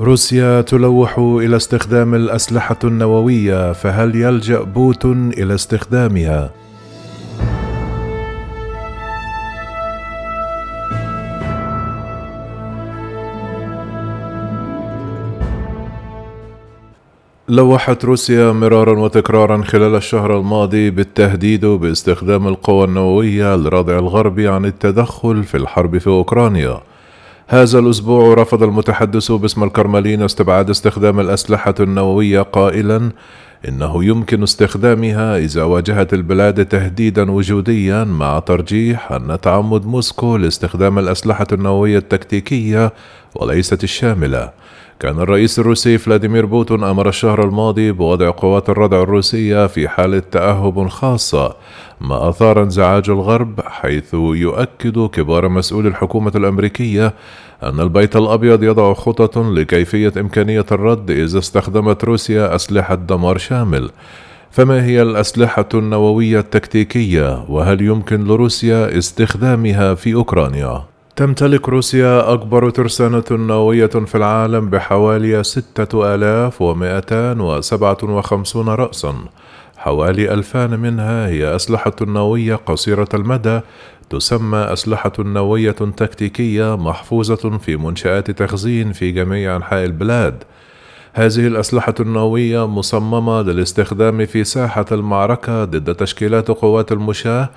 روسيا تلوح إلى استخدام الأسلحة النووية فهل يلجأ بوتين إلى استخدامها؟ لوحت روسيا مرارا وتكرارا خلال الشهر الماضي بالتهديد باستخدام القوى النووية لردع الغرب عن التدخل في الحرب في أوكرانيا. هذا الأسبوع رفض المتحدث باسم الكرملين استبعاد استخدام الأسلحة النووية قائلا إنه يمكن استخدامها إذا واجهت البلاد تهديدا وجوديا مع ترجيح أن تعمد موسكو لاستخدام الأسلحة النووية التكتيكية وليست الشاملة. كان الرئيس الروسي فلاديمير بوتين أمر الشهر الماضي بوضع قوات الردع الروسية في حالة تأهب خاصة ما أثار انزعاج الغرب حيث يؤكد كبار مسؤولي الحكومة الأمريكية أن البيت الأبيض يضع خطط لكيفية إمكانية الرد إذا استخدمت روسيا أسلحة دمار شامل فما هي الأسلحة النووية التكتيكية وهل يمكن لروسيا استخدامها في أوكرانيا؟ تمتلك روسيا أكبر ترسانة نووية في العالم بحوالي ستة آلاف ومائتان وسبعة وخمسون رأسا. حوالي ألفان منها هي أسلحة نووية قصيرة المدى تسمى أسلحة نووية تكتيكية محفوظة في منشآت تخزين في جميع أنحاء البلاد. هذه الأسلحة النووية مصممة للاستخدام في ساحة المعركة ضد تشكيلات قوات المشاة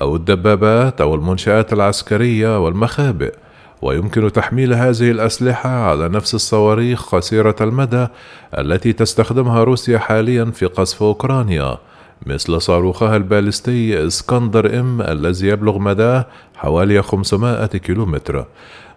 أو الدبابات أو المنشآت العسكرية والمخابئ. ويمكن تحميل هذه الأسلحة على نفس الصواريخ قصيرة المدى التي تستخدمها روسيا حاليا في قصف أوكرانيا مثل صاروخها البالستي إسكندر إم الذي يبلغ مداه حوالي 500 كيلومتر.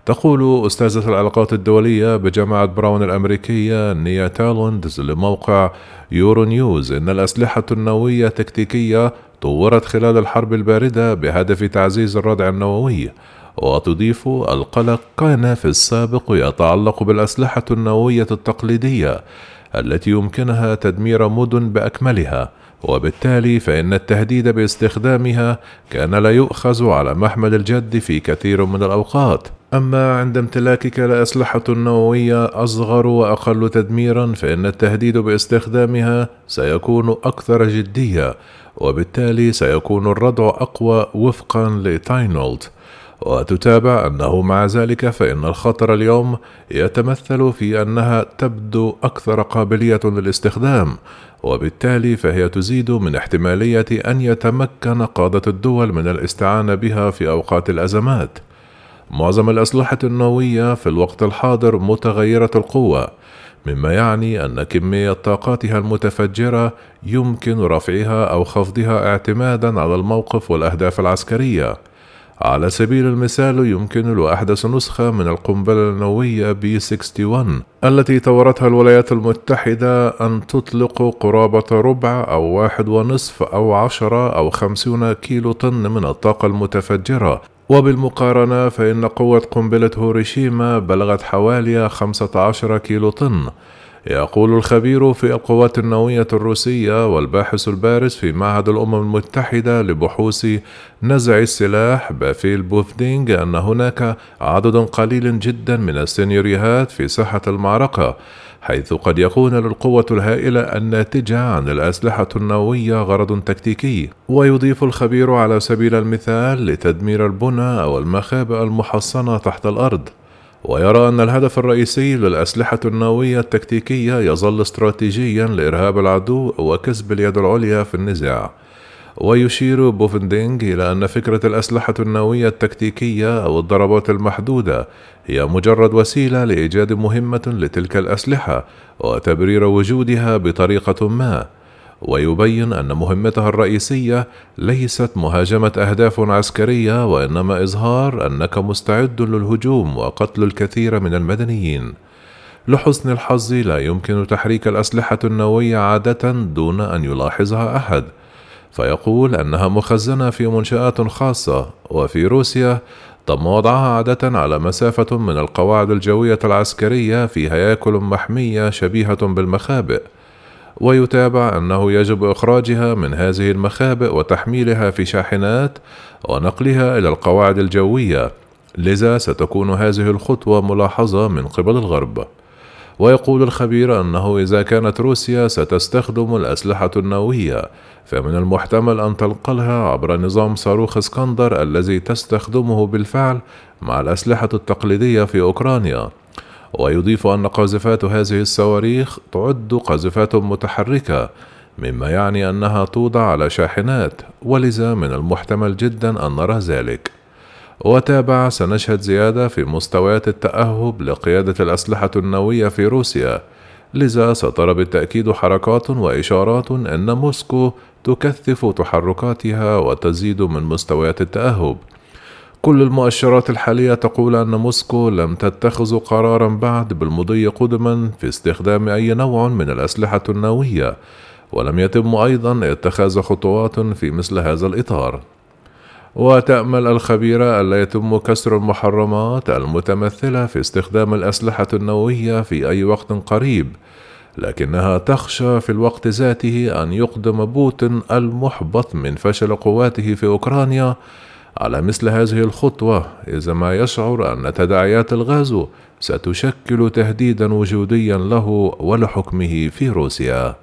تقول أستاذة العلاقات الدولية بجامعة براون الأمريكية نينا تاننوالد لموقع Euronews إن الأسلحة النووية التكتيكية طورت خلال الحرب الباردة بهدف تعزيز الردع النووي وتضيف القلق كان في السابق يتعلق بالأسلحة النووية التقليدية. التي يمكنها تدمير مدن بأكملها وبالتالي فإن التهديد باستخدامها كان لا يؤخذ على محمل الجد في كثير من الأوقات. أما عند امتلاكك لأسلحة نووية أصغر وأقل تدميرا فإن التهديد باستخدامها سيكون أكثر جدية وبالتالي سيكون الردع أقوى وفقا لتاينولد. وتتابع أنه مع ذلك فإن الخطر اليوم يتمثل في أنها تبدو أكثر قابلية للاستخدام وبالتالي فهي تزيد من احتمالية أن يتمكن قادة الدول من الاستعانة بها في أوقات الأزمات. معظم الأسلحة النووية في الوقت الحاضر متغيرة القوة مما يعني أن كمية طاقاتها المتفجرة يمكن رفعها أو خفضها اعتمادا على الموقف والأهداف العسكرية. على سبيل المثال يمكن لأحدث نسخة من القنبلة النووية بي 61 التي طورتها الولايات المتحدة أن تطلق قرابة ربع أو واحد ونصف أو عشرة أو خمسون كيلو طن من الطاقة المتفجرة. وبالمقارنة فإن قوة قنبلة هوريشيما بلغت حوالي 15 كيلو طن. يقول الخبير في القوات النووية الروسية والباحث البارز في معهد الأمم المتحدة لبحوث نزع السلاح بافيل بوفدينغ أن هناك عدد قليل جدا من السينيوريهات في ساحة المعركة حيث قد يكون للقوة الهائلة الناتجة عن الأسلحة النووية غرض تكتيكي. ويضيف الخبير على سبيل المثال لتدمير البنى أو المخابئ المحصنة تحت الأرض. ويرى أن الهدف الرئيسي للأسلحة النووية التكتيكية يظل استراتيجيا لإرهاب العدو وكسب اليد العليا في النزاع. ويشير بوفندينغ إلى أن فكرة الأسلحة النووية التكتيكية أو الضربات المحدودة هي مجرد وسيلة لإيجاد مهمة لتلك الأسلحة وتبرير وجودها بطريقة ما. ويبين أن مهمتها الرئيسية ليست مهاجمة أهداف عسكرية وإنما إظهار أنك مستعد للهجوم وقتل الكثير من المدنيين. لحسن الحظ لا يمكن تحريك الأسلحة النووية عادة دون أن يلاحظها أحد، فيقول أنها مخزنة في منشآت خاصة، وفي روسيا تم وضعها عادة على مسافة من القواعد الجوية العسكرية في هياكل محمية شبيهة بالمخابئ. ويتابع أنه يجب إخراجها من هذه المخابئ وتحميلها في شاحنات ونقلها إلى القواعد الجوية. لذا ستكون هذه الخطوة ملاحظة من قبل الغرب. ويقول الخبير أنه إذا كانت روسيا ستستخدم الأسلحة النووية فمن المحتمل أن تنقلها عبر نظام صاروخ اسكندر الذي تستخدمه بالفعل مع الأسلحة التقليدية في أوكرانيا. ويضيف أن قاذفات هذه الصواريخ تعد قاذفات متحركة مما يعني أنها توضع على شاحنات ولذا من المحتمل جدا أن نرى ذلك. وتابع سنشهد زيادة في مستويات التأهب لقيادة الأسلحة النووية في روسيا لذا سترى بالتأكيد حركات وإشارات أن موسكو تكثف تحركاتها وتزيد من مستويات التأهب. كل المؤشرات الحالية تقول أن موسكو لم تتخذ قرارا بعد بالمضي قدما في استخدام أي نوع من الأسلحة النووية ولم يتم أيضا اتخاذ خطوات في مثل هذا الإطار. وتأمل الخبيرة ألا يتم كسر المحرمات المتمثلة في استخدام الأسلحة النووية في أي وقت قريب لكنها تخشى في الوقت ذاته أن يقدم بوتين المحبط من فشل قواته في أوكرانيا على مثل هذه الخطوة إذا ما يشعر أن تداعيات الغاز ستشكل تهديدا وجوديا له ولحكمه في روسيا.